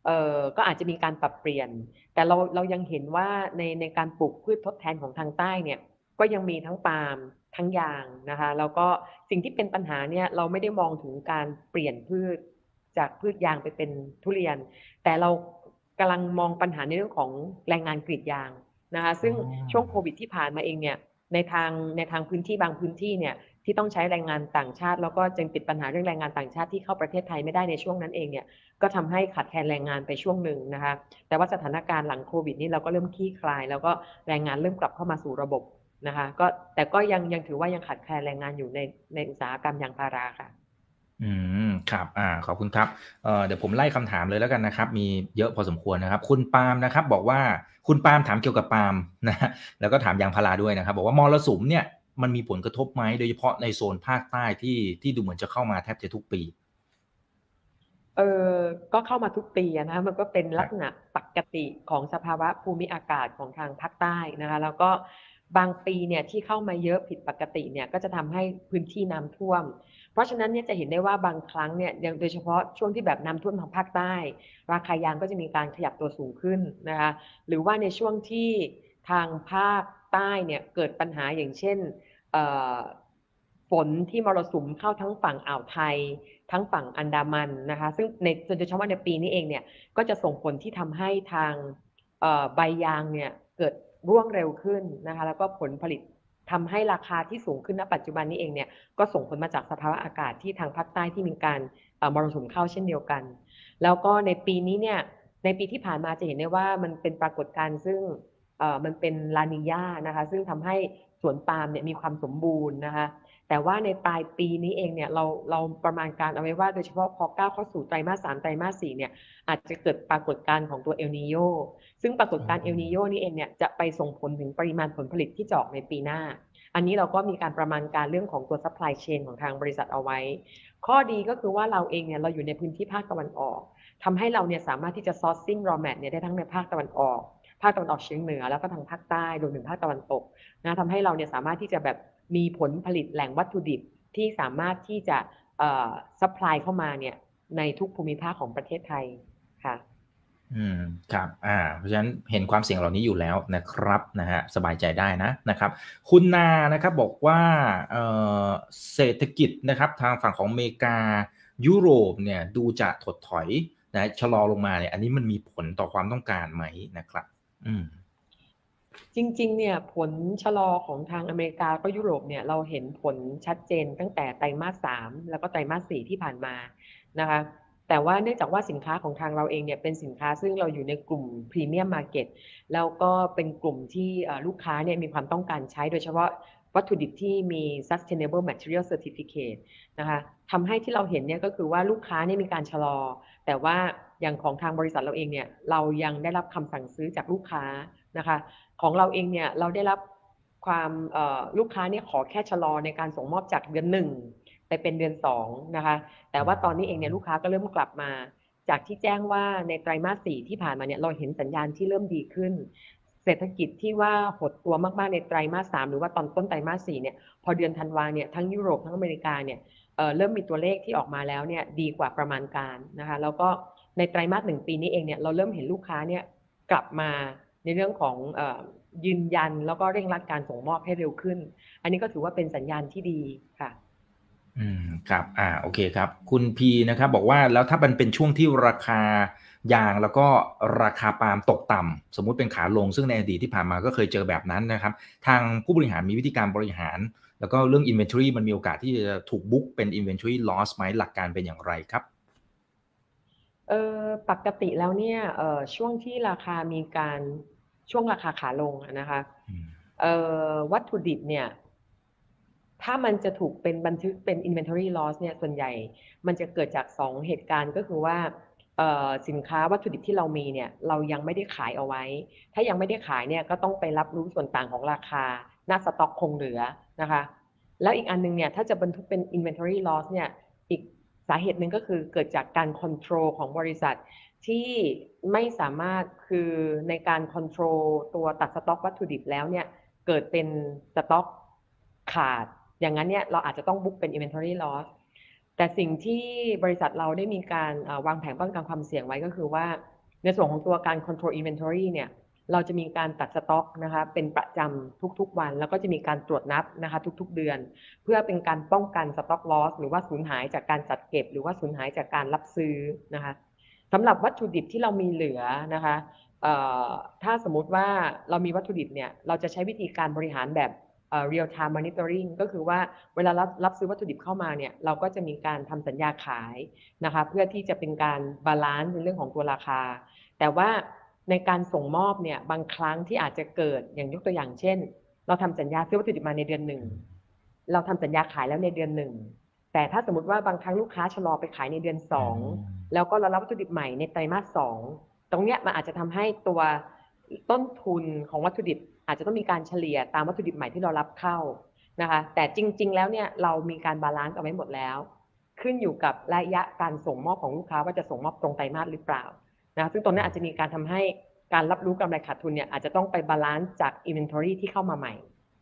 เอ่อก็อาจจะมีการปรับเปลี่ยน แต่เราเรายังเห็นว่าในในการปลูกพืชทดแทนของทางใต้เนี่ยก็ยังมีทั้งปาล์มทั้งยางนะคะแล้วก็สิ่งที่เป็นปัญหาเนี่ยเราไม่ได้มองถึงการเปลี่ยนพืชจากพืชยางไปเป็นทุเรียน แต่เรา กำลังมองปัญหาในเรื่องของแรงงานกรีดยางนะคะซึ่งอ๋อช่วงโควิดที่ผ่านมาเองเนี่ยในทางในทางพื้นที่บางพื้นที่เนี่ยที่ต้องใช้แรงงานต่างชาติ แล้วก็จึงติดปัญหาเรื่องแรงงานต่างชาติที่เข้าประเทศไทยไม่ได้ในช่วงนั้นเองเนี่ยก็ทำให้ขาดแคลนแรงงานไปช่วงหนึ่งนะคะแต่ว่าสถานการณ์หลังโควิดนี่เราก็เริ่มคลี่คลาย แล้วก็แรงงานเริ่มกลับเข้ามาสู่ระบบนะคะก็แต่ก็ยังยังถือว่ายังขาดแคลนแรงงานอยู่ในในอุตสาหกรรมยางพาราค่ะ อืมครับ อ่า ขอบคุณครับเอ่อเดี๋ยวผมไล่คำถามเลยแล้วกันนะครับ มีเยอะพอสมควรนะครับ คุณปาล์มนะครับ บอกว่าคุณปาล์มถามเกี่ยวกับปาล์มนะฮะแล้วก็ถามยางพาราด้วยนะครับ บอกว่ามรสุมเนี่ยมันมีผลกระทบไหมโดยเฉพาะในโซนภาคใต้ที่ที่ดูเหมือนจะเข้ามาแทบจะทุกปี เออก็เข้ามาทุกปีอะนะคะมันก็เป็นลักษณะปกติของสภาวะภูมิอากาศของทางภาคใต้นะคะ แล้วก็บางปีเนี่ยที่เข้ามาเยอะผิดปกติเนี่ยก็จะทำให้พื้นที่น้ำท่วม เพราะฉะนั้นเนี่ยจะเห็นได้ว่าบางครั้งเนี่ยอย่างโดยเฉพาะช่วงที่แบบน้ำท่วมทางภาคใต้ ราคายางก็จะมีการขยับตัวสูงขึ้นนะคะหรือว่าในช่วงที่ทางภาคใต้เนี่ยเกิดปัญหาอย่างเช่นเอ่อฝนที่มรสุมเข้าทั้งฝั่งอ่าวไทย ทั้งฝั่งอันดามันนะคะซึ่งในโดยเฉพาะในปีนี้เองเนี่ยก็จะส่งผลที่ทำให้ทางเอ่อใบยางเนี่ยเกิดร่วงเร็วขึ้นนะคะแล้วก็ผลผลิต ทำให้ราคาที่สูงขึ้นณปัจจุบันนี้เองเนี่ยก็ส่งผลมาจากสภาวะอากาศที่ทางภาคใต้ที่มีการมรสุมเข้าเช่นเดียวกัน แล้วก็ในปีนี้เนี่ยในปีที่ผ่านมาจะเห็นได้ว่ามันเป็นปรากฏการณ์ซึ่งมันเป็นลานิญานะคะซึ่งทำให้สวนปาล์มเนี่ยมีความสมบูรณ์นะคะ แต่ว่าในปลายปีนี้เองเนี่ยเราเราประมาณการเอาไว้ว่าโดยเฉพาะพอก้าวเข้าสู่ไตรมาสสามไตรมาสสี่เนี่ยอาจจะเกิดปรากฏการณ์ของตัวเอลนิโยซึ่งปรากฏการณ์เอลนิโยนี่เองเนี่ยจะไปส่งผลถึงปริมาณผลผลิตที่จอกในปีหน้า อันนี้เราก็มีการประมาณการเรื่องของตัว supply chain ของทางบริษัทเอาไว้ ข้อดีก็คือว่าเราเองเนี่ยเราอยู่ในพื้นที่ภาคตะวันออกทำให้เราเนี่ยสามารถที่จะ sourcing raw mat เนี่ยได้ทั้งในภาคตะวันออกภาคตะวันออกเฉียงเหนือแล้วก็ทางภาคใต้รวมถึงภาคตะวันตกนะทำให้เราเนี่ยสามารถที่จะแบบ มีผลผลิตแหล่งวัตถุดิบที่สามารถที่จะเอ่อ supply เข้ามาเนี่ยในทุกภูมิภาคของประเทศไทยค่ะ อืมครับ อ่า เพราะฉะนั้นเห็นความเสี่ยงเหล่านี้อยู่แล้วนะครับนะฮะสบายใจได้นะนะครับ คุณนานะครับบอกว่าเอ่อเศรษฐกิจนะครับ ทางฝั่งของอเมริกายุโรปเนี่ยดูจะถดถอยนะชะลอลงมาเนี่ย อันนี้มันมีผลต่อความต้องการไหมนะครับ อืม จริง ๆ เนี่ยผลชะลอของทางอเมริกาก็ยุโรปเนี่ยเราเห็นผลชัดเจนตั้งแต่ไตรมาสสามแล้วก็ไตรมาสสี่ที่ผ่านมานะคะแต่ว่าเนื่องจากว่าสินค้าของทางเราเองเนี่ยเป็นสินค้าซึ่งเราอยู่ในกลุ่มพรีเมียมมาร์เก็ตแล้วก็เป็นกลุ่มที่ลูกค้าเนี่ยมีความต้องการใช้โดยเฉพาะวัตถุดิบที่มี sustainable material certificate นะคะทำให้ที่เราเห็นเนี่ยก็คือว่าลูกค้าเนี่ยมีการชะลอ แต่ว่าอย่างของทางบริษัทเราเองเนี่ยเรายังได้รับคำสั่งซื้อจากลูกค้านะคะ ของเราเองเนี่ยเราได้รับความลูกค้าเนี่ยขอแค่ชะลอในการส่งมอบจากเดือนหนึ่งไปเป็นเดือนสองนะคะ แต่ว่าตอนนี้เองเนี่ยลูกค้าก็เริ่มกลับมา จากที่แจ้งว่าในไตรมาสสี่ที่ผ่านมาเนี่ยเราเห็นสัญญาณที่เริ่มดีขึ้น เศรษฐกิจที่ว่าหดตัวมากๆในไตรมาสสามหรือว่าตอนต้นไตรมาสสี่เนี่ยพอเดือนธันวาเนี่ยทั้งยุโรปทั้งอเมริกาเนี่ยเเริ่มมีตัวเลขที่ออกมาแล้วเนี่ยดีกว่าประมาณการนะคะแล้วก็ในไตรมาสหนึ่งปีนี้เองเนี่ยเราเริ่มเห็นลูกค้าเนี่ยกลับมา ในเรื่องของอยืนยันแล้วก็เร่งรัดการส่งมอบให้เร็วขึ้น อันนี้ก็ถือว่าเป็นสัญญาณที่ดีค่ะ อืมครับ อ่าโอเคครับ คุณพีนะครับ บอกว่าแล้วถ้ามันเป็นช่วงที่ราคายางแล้วก็ราคาปาล์มตกต่ำสมมุติเป็นขาลงซึ่งในอดีตที่ผ่านมาก็เคยเจอแบบนั้นนะครับ ทางผู้บริหารมีวิธีการบริหาร แล้วก็เรื่อง Inventory มันมีโอกาสที่จะถูกบุ๊กเป็น Inventory loss ไหมหลักการเป็นอย่างไรครับเออปกติแล้วเนี่ยเออช่วงที่ราคามีการ ช่วงราคาขาลงนะคะเออวัตถุดิบเนี่ย ถ้ามันจะถูกเป็นบันทึกเป็น inventory loss เนี่ยส่วนใหญ่ มันจะเกิดจากสองเหตุการณ์ก็คือว่าสินค้าวัตถุดิบที่เรามีเนี่ย เรายังไม่ได้ขายเอาไว้ ถ้ายังไม่ได้ขายเนี่ยก็ต้องไปรับรู้ส่วนต่างของราคาหน้าสต็อกคงเหลือนะคะ แล้วอีกอันนึงเนี่ยถ้าจะบันทึกเป็น inventory loss เนี่ยอีก สาเหตุหนึ่งก็คือเกิดจากการคอนโทรลของบริษัทที่ไม่สามารถคือในการ control ตัวตัดสต็อกวัตถุดิบแล้วเนี่ยเกิดเป็นสต็อกขาด อย่างนั้นเนี่ยเราอาจจะต้อง book เป็น inventory loss แต่สิ่งที่บริษัทเราได้มีการวางแผนป้องกันความเสี่ยงไว้ก็คือว่า ในส่วนของตัวการ control inventory เนี่ย เราจะมีการตัดสต็อกนะคะเป็นประจำทุกๆวัน แล้วก็จะมีการตรวจนับนะคะทุกๆเดือน เพื่อเป็นการป้องกัน stock loss หรือว่าสูญหายจากการจัดเก็บ หรือว่าสูญหายจากการรับซื้อนะคะสำหรับวัตถุดิบที่เรามีเหลือนะคะถ้าสมมติว่าเรามีวัตถุดิบเนี่ยเราจะใช้วิธีการบริหารแบบ real time monitoring ก็คือว่าเวลารับรับซื้อวัตถุดิบเข้ามาเนี่ยเราก็จะมีการทำสัญญาขายนะคะเพื่อที่จะเป็นการ balance ในเรื่องของตัวราคา แต่ว่า ในการส่งมอบเนี่ยบางครั้งที่อาจจะเกิดอย่างยกตัวอย่างเช่น เราทำสัญญาซื้อวัตถุดิบมาในเดือนหนึ่งเราทำสัญญาขายแล้วในเดือนหนึ่งแต่ถ้าสมมติว่าบางครั้งลูกค้าชะลอไปขายในเดือนสองแล้วก็เรารับวัตถุดิบใหม่ในไตรมาสสองตรงเนี้ยมันอาจจะทำให้ตัวต้นทุนของวัตถุดิบ อาจจะต้องมีการเฉลี่ยตามวัตถุดิบใหม่ที่เรารับเข้านะคะแต่จริง ๆ แล้วเนี่ยเรามีการ balance เอาไว้หมดแล้ว ขึ้นอยู่กับระยะการส่งมอบของลูกค้าว่าจะส่งมอบตรงไตรมาสหรือเปล่า นะซึ่งตรงนี้อาจจะมีการทำให้การรับรู้กำไรขาดทุนเนี่ยอาจจะต้องไป balance จาก inventory ที่เข้ามาใหม่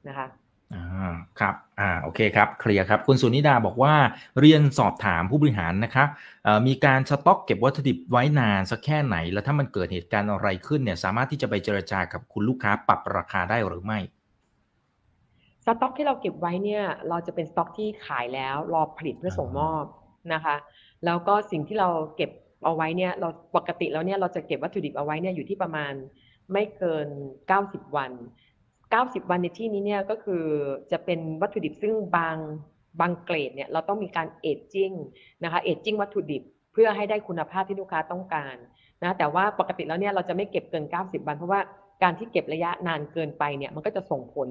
นะคะอ่าครับอ่าโอเคครับเคลียร์ครับ คุณสุนิดาบอกว่าเรียนสอบถามผู้บริหารนะครับมีการสต็อกเก็บวัตถุดิบไว้นานสักแค่ไหน แล้วถ้ามันเกิดเหตุการณ์อะไรขึ้นเนี่ยสามารถที่จะไปเจรจากับคุณลูกค้าปรับราคาได้หรือไม่สต็อกที่เราเก็บไว้เนี่ยเราจะเป็นสต็อกที่ขายแล้วรอผลิตเพื่อส่งมอบนะคะ แล้วก็สิ่งที่เราเก็บ เอาไว้เนี่ยเราปกติแล้วเนี่ยเราจะเก็บวัตถุดิบเอาไว้เนี่ยอยู่ที่ประมาณไม่เกิน 90 วัน 90 วันในที่นี้เนี่ยก็คือจะเป็นวัตถุดิบซึ่งบางบางเกรดเนี่ยเราต้องมีการเอจจิ้งนะคะเอจจิ้งวัตถุดิบเพื่อให้ได้คุณภาพที่ลูกค้าต้องการนะแต่ว่าปกติแล้วเนี่ยเราจะไม่เก็บเกิน 90 วัน เพราะว่าการที่เก็บระยะนานเกินไปเนี่ยมันก็จะส่งผล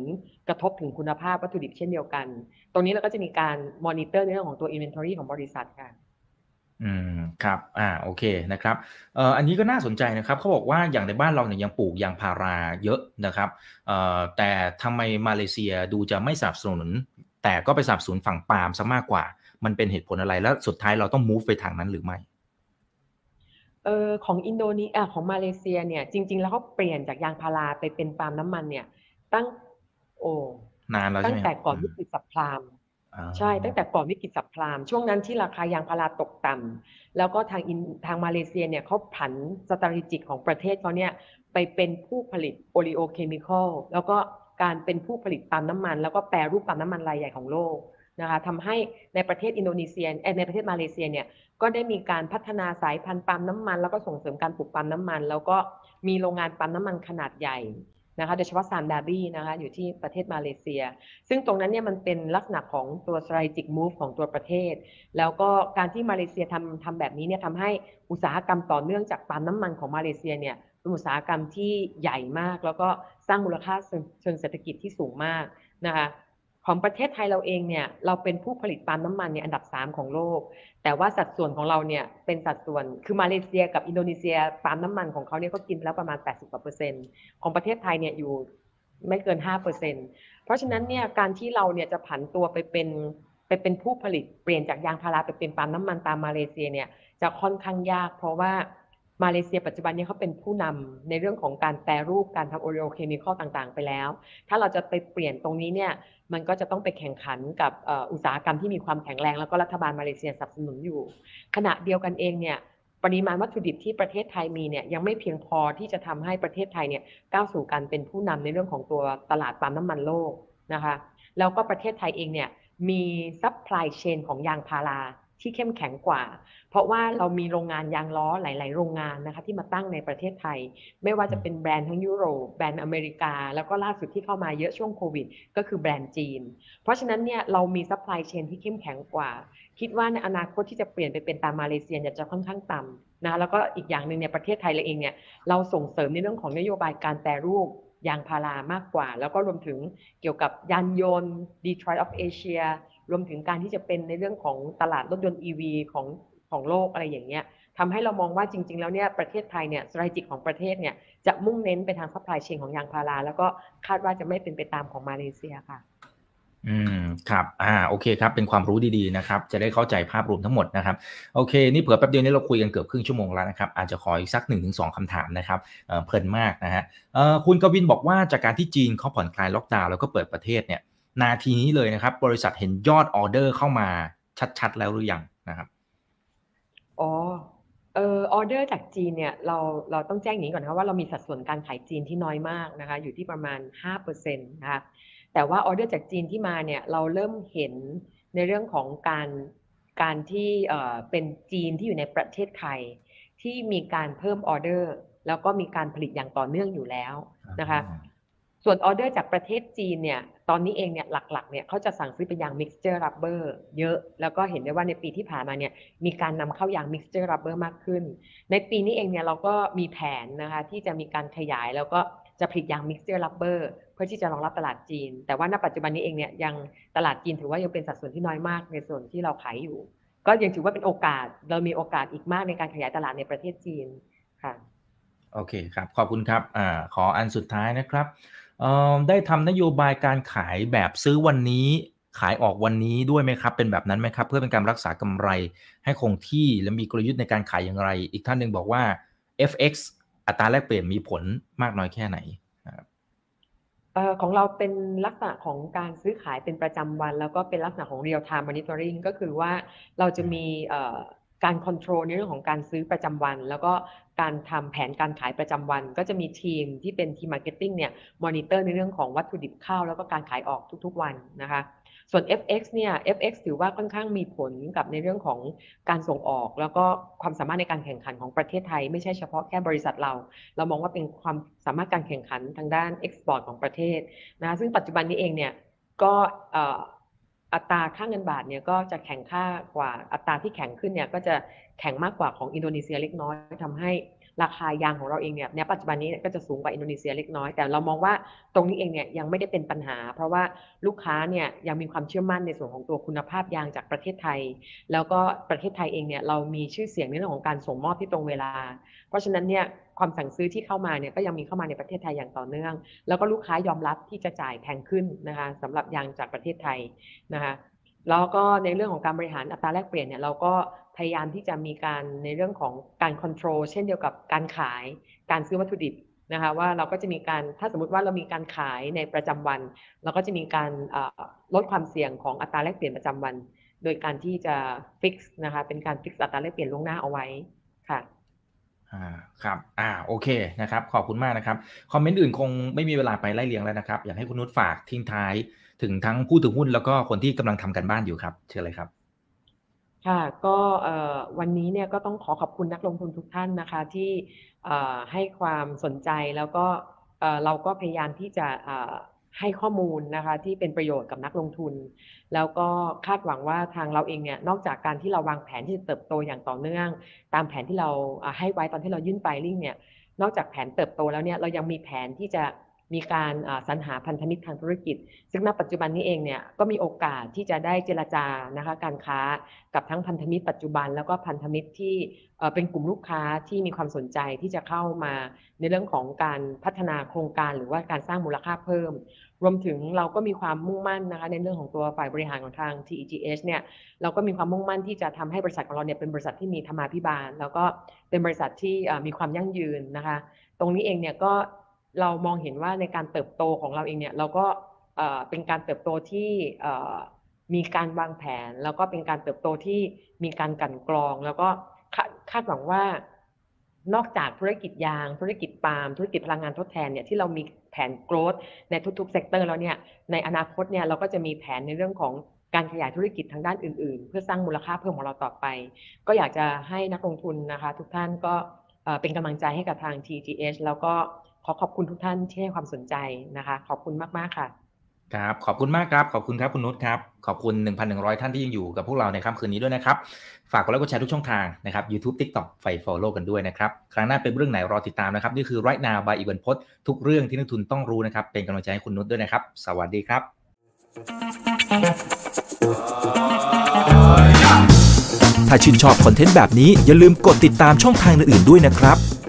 กระทบถึงคุณภาพวัตถุดิบเช่นเดียวกัน ตรงนี้เราก็จะมีการมอนิเตอร์ในเรื่องของตัว Inventory ของบริษัทค่ะ อืมครับ อ่าโอเคนะครับเอ่ออันนี้ก็น่าสนใจนะครับเขาบอกว่าอย่างในบ้านเราเนี่ยยังปลูกยางพาราเยอะนะครับเอ่อแต่ทำไมมาเลเซียดูจะไม่สนับสนุน แต่ก็ไปสนับสนุนฝั่งปาล์มซะมากกว่า มันเป็นเหตุผลอะไรแล้วสุดท้ายเราต้อง move ไปทางนั้นหรือไม่เออของอินโดนีเซียของมาเลเซียเนี่ยจริง ๆ แล้วเขาเปลี่ยนจากยางพาราไปเป็นปาล์มน้ำมันเนี่ย ตั้งโอ้นานแล้วใช่ตั้ไหมงแต่ก่อนวิกฤตสับพลาม ใช่ตั้งแต่ก่อนวิกฤตซับไพรม์ช่วงนั้นที่ราคายางพาราตกต่ำแล้วก็ทางอินโดทางมาเลเซียเนี่ยเขาผัน strategic ของประเทศเขาเนี่ยไปเป็นผู้ผลิต oleochemical แล้วก็การเป็นผู้ผลิตปาล์มน้ำมัน แล้วก็แปรรูปปาล์มน้ำมันรายใหญ่ของโลกนะคะทำให้ในประเทศอินโดนีเซียในประเทศมาเลเซียเนี่ยก็ได้มีการพัฒนาสายพันธุ์ปาล์มน้ำมัน แล้วก็ส่งเสริมการปลูกปาล์มน้ำมัน แล้วก็มีโรงงานปาล์มน้ำมันขนาดใหญ่ นะคะโดยเฉพาะ Sime Darby นะคะอยู่ที่ประเทศมาเลเซีย ซึ่งตรงนั้นเนี่ยมันเป็นลักษณะของตัว strategic move ของตัวประเทศ แล้วก็การที่มาเลเซียทำทำแบบนี้เนี่ยทำให้อุตสาหกรรมต่อเนื่องจากปาล์มน้ำมันของมาเลเซียเนี่ยเป็นอุตสาหกรรมที่ใหญ่มาก แล้วก็สร้างมูลค่าเชิงเศรษฐกิจที่สูงมากนะคะ ของประเทศไทยเราเองเนี่ยเราเป็นผู้ผลิตปาล์มน้ำมันเนี่ยอันดับ 3 ของโลก แต่ว่าสัดส่วนของเราเนี่ยเป็นสัดส่วนคือมาเลเซียกับอินโดนีเซียปาล์มน้ำมันของเขาเนี่ยก็กินแล้วประมาณ 80กว่าเปอร์เซ็นต์ของประเทศไทยเนี่ยอยู่ไม่เกิน 5เปอร์เซ็นต์เพราะฉะนั้นเนี่ยการที่เราเนี่ยจะผันตัวไปเป็นไปเป็นผู้ผลิตเปลี่ยนจากยางพาราไปเป็นปาล์มน้ำมันตามมาเลเซียเนี่ยจะค่อนข้างยาก เพราะว่า มาเลเซียปัจจุบันนี้เขาเป็นผู้นำในเรื่องของการแปรรูปการทำโอเรโอเคมีคอลต่างๆ ไปแล้ว ถ้าเราจะไปเปลี่ยนตรงนี้เนี่ยมันก็จะต้องไปแข่งขันกับอุตสาหกรรมที่มีความแข็งแรง แล้วก็รัฐบาลมาเลเซียสนับสนุนอยู่ ขณะเดียวกันเองเนี่ยปริมาณวัตถุดิบที่ประเทศไทยมีเนี่ยยังไม่เพียงพอที่จะทำให้ประเทศไทยเนี่ยก้าวสู่การเป็นผู้นำในเรื่องของตัวตลาดปาล์มน้ำมันโลกนะคะแล้วก็ประเทศไทยเองเนี่ยมี supply chain ของยางพารา ที่เข้มแข็งกว่า เพราะว่าเรามีโรงงานยางล้อหลาย ๆ โรงงานนะคะที่มาตั้งในประเทศไทย ไม่ว่าจะเป็นแบรนด์ทั้งยุโรปแบรนด์อเมริกา แล้วก็ล่าสุดที่เข้ามาเยอะช่วงโควิด ก็คือแบรนด์จีน เพราะฉะนั้นเนี่ยเรามี supply chain ที่เข้มแข็งกว่า คิดว่าในอนาคตที่จะเปลี่ยนไปเป็นตามมาเลเซียจะค่อนข้างต่ำนะแล้วก็อีกอย่างหนึ่งเนี่ยประเทศไทยเราเองเนี่ยเราส่งเสริมในเรื่องของนโยบายการแปรรูปยางพารามากกว่า แล้วก็รวมถึงเกี่ยวกับยานยนต์ Detroit of Asia รวมถึงการที่จะเป็นในเรื่องของตลาดรถยนต์ EV ของของโลกอะไรอย่างเงี้ยทำให้เรามองว่าจริง ๆ แล้วเนี่ยประเทศไทยเนี่ยส t r a t e g i ของประเทศเนี่ยจะมุ่งเน้นไปทาง supply chain ของยางพารา แล้วก็คาดว่าจะไม่เป็นไปตามของมาเลเซียค่ะ อืมครับอ่าโอเคครับ เป็นความรู้ดีๆนะครับ จะได้เข้าใจภาพรวมทั้งหมดนะครับโอเค นี่เผื่อแป๊บเดียวนี้เราคุยกันเกือบครึ่งชั่วโมงแล้วนะครับอาจจะขออีกสัก1นถึงสองคำถามนะครับเออเพลินมากนะฮะเออคุณกวินบอกว่าจากการที่จีนเขาผ่อนคลายล็อกดาวน์แล้วก็เปิดประเทศเนี่ย นาทีนี้เลยนะครับ บริษัทเห็นยอดออเดอร์เข้ามาชัดๆ แล้วหรือยังนะครับอ๋อเออออเดอร์จากจีนเนี่ยเราเราต้องแจ้งอย่างนี้ก่อนนะคะว่าเรามีสัดส่วนการขายจีนที่น้อยมากนะคะอยู่ที่ประมาณ5%นะคะแต่ว่าออเดอร์จากจีนที่มาเนี่ยเราเริ่มเห็นในเรื่องของการการที่เอ่อเป็นจีนที่อยู่ในประเทศไทยที่มีการเพิ่มออเดอร์แล้วก็มีการผลิตอย่างต่อเนื่องอยู่แล้วนะคะ ส่วนออเดอร์จากประเทศจีนเนี่ยตอนนี้เองเนี่ยหลักๆเนี่ยเขาจะสั่งซื้อเป็นยาง mixture rubber เยอะ แล้วก็เห็นได้ว่าในปีที่ผ่านมาเนี่ยมีการนำเข้ายาง mixture rubber มากขึ้น ในปีนี้เองเนี่ยเราก็มีแผนนะคะที่จะมีการขยายแล้วก็จะผลิตยาง mixture rubber เพื่อที่จะรองรับตลาดจีน แต่ว่าณปัจจุบันนี้เองเนี่ยยังตลาดจีนถือว่ายังเป็นสัดส่วนที่น้อยมากในส่วนที่เราขายอยู่ ก็ยังถือว่าเป็นโอกาสเรามีโอกาสอีกมากในการขยายตลาดในประเทศจีนค่ะโอเคครับขอบคุณครับอ่าขออันสุดท้ายนะครับ ได้ทำนโยบายการขายแบบซื้อวันนี้ขายออกวันนี้ด้วยไหมครับ เป็นแบบนั้นไหมครับ เพื่อเป็นการรักษากำไรให้คงที่และมีกลยุทธ์ในการขายอย่างไร อีกท่านหนึ่งบอกว่า FX อัตราแลกเปลี่ยนมีผลมากน้อยแค่ไหนของเราเป็นลักษณะของการซื้อขายเป็นประจำวัน แล้วก็เป็นลักษณะของ real time monitoring ก็คือว่าเราจะมีการ control ในเรื่องของการซื้อประจำวัน แล้วก็ การทำแผนการขายประจำวัน ก็จะมีทีมที่เป็นทีม marketing เนี่ยมอนิเตอร์ในเรื่องของวัตถุดิบเข้าแล้วก็การขายออกทุกๆวันนะคะส่วน FX เนี่ย FX ถือว่าค่อนข้างมีผลกับในเรื่องของการส่งออก แล้วก็ความสามารถในการแข่งขันของประเทศไทย ไม่ใช่เฉพาะแค่บริษัทเรา เรามองว่าเป็นความสามารถการแข่งขันทางด้าน export ของประเทศนะซึ่งปัจจุบันนี้เองเนี่ยก็ อัตราค่าเงินบาทเนี่ยก็จะแข็งค่ากว่าอัตราที่แข็งขึ้นเนี่ยก็จะแข็งมากกว่าของอินโดนีเซียเล็กน้อยทำให้ราคายางของเราเองเนี่ยในปัจจุบันนี้ก็จะสูงกว่าอินโดนีเซียเล็กน้อยแต่เรามองว่าตรงนี้เองเนี่ยยังไม่ได้เป็นปัญหา เพราะว่าลูกค้าเนี่ยยังมีความเชื่อมั่นในส่วนของตัวคุณภาพยางจากประเทศไทย แล้วก็ประเทศไทยเองเนี่ยเรามีชื่อเสียงในเรื่องของการส่งมอบที่ตรงเวลา เพราะฉะนั้นเนี่ย ความสั่งซื้อที่เข้ามาเนี่ยก็ยังมีเข้ามาในประเทศไทยอย่างต่อเนื่อง แล้วก็ลูกค้ายอมรับที่จะจ่ายแพงขึ้นนะคะสำหรับยางจากประเทศไทยนะคะแล้วก็ในเรื่องของการบริหารอัตราแลกเปลี่ยนเนี่ยเราก็พยายามที่จะมีการในเรื่องของการควบคุมเช่นเดียวกับการขายการซื้อวัตถุดิบนะคะว่าเราก็จะมีการถ้าสมมติว่าเรามีการขายในประจำวัน เราก็จะมีการลดความเสี่ยงของอัตราแลกเปลี่ยนประจำวัน โดยการที่จะ fix นะคะเป็นการ fix อัตราแลกเปลี่ยนล่วงหน้าเอาไว้ อ่าครับ อ่าโอเคนะครับ ขอบคุณมากนะครับ คอมเมนต์อื่นคงไม่มีเวลาไปไล่เรียงแล้วนะครับ อยากให้คุณนุชฝากทิ้งท้ายถึงทั้งผู้ถือหุ้นแล้วก็คนที่กำลังทำการบ้านอยู่ครับ เชิญเลยครับค่ะก็วันนี้เนี่ยก็ต้องขอขอบคุณนักลงทุนทุกท่านนะคะที่ให้ความสนใจแล้วก็เราก็พยายามที่จะ ให้ข้อมูลนะคะที่เป็นประโยชน์กับนักลงทุน แล้วก็คาดหวังว่าทางเราเองเนี่ยนอกจากการที่เราวางแผนที่จะเติบโตอย่างต่อเนื่อง ตามแผนที่เราให้ไว้ตอนที่เรายื่นไฟลิ่งเนี่ยนอกจากแผนเติบโตแล้วเนี่ยเรายังมีแผนที่จะ มีการสรรหาพันธมิตรทางธุรกิจ ซึ่งณปัจจุบันนี้เองเนี่ยก็มีโอกาสที่จะได้เจรจานะคะการค้ากับทั้งพันธมิตรปัจจุบัน แล้วก็พันธมิตรที่เป็นกลุ่มลูกค้าที่มีความสนใจที่จะเข้ามาในเรื่องของการพัฒนาโครงการหรือว่าการสร้างมูลค่าเพิ่ม รวมถึงเราก็มีความมุ่งมั่นนะคะในเรื่องของตัวฝ่ายบริหารของทาง TEGH เนี่ยเราก็มีความมุ่งมั่นที่จะทำให้บริษัทของเราเนี่ยเป็นบริษัทที่มีธรรมาภิบาล แล้วก็เป็นบริษัทที่มีความยั่งยืนนะคะ ตรงนี้เองเนี่ยก็ เรามองเห็นว่าในการเติบโตของเราเองเนี่ยเราก็เป็นการเติบโตที่มีการวางแผน แล้วก็เป็นการเติบโตที่มีการกลั่นกรอง แล้วก็คาดหวังว่านอกจากธุรกิจยาง ธุรกิจปาล์มธุรกิจพลังงานทดแทนเนี่ยที่เรามีแผน growth ในทุกๆ sector แล้วเนี่ยในอนาคตเนี่ยเราก็จะมีแผนในเรื่องของการขยายธุรกิจทางด้านอื่นๆ เพื่อสร้างมูลค่าเพิ่มของเราต่อไป ก็อยากจะให้นักลงทุนนะคะ ทุกท่านก็เป็นกำลังใจให้กับทาง TEGH แล้วก็ ขอขอบคุณทุกท่านที่ให้ความสนใจนะคะ ขอบคุณมาก ๆ ค่ะ ครับ ขอบคุณมากครับ ขอบคุณครับคุณนุชครับ ขอบคุณ 1,100 ท่านที่ยังอยู่กับพวกเราในค่ำคืนนี้ด้วยนะครับ ฝากกดไลค์กดแชร์ทุกช่องทางนะครับ YouTube TikTok ไฟ follow กันด้วยนะครับ ครั้งหน้าเป็นเรื่องไหนรอติดตามนะครับ นี่คือ right now by อีเวนพศทุกเรื่องที่นักทุนต้องรู้นะครับ เป็นกำลังใจให้คุณนุชด้วยนะครับ สวัสดีครับ ถ้าชื่นชอบคอนเทนต์แบบนี้อย่าลืมกดติดตามช่องทางอื่นๆด้วยนะครับ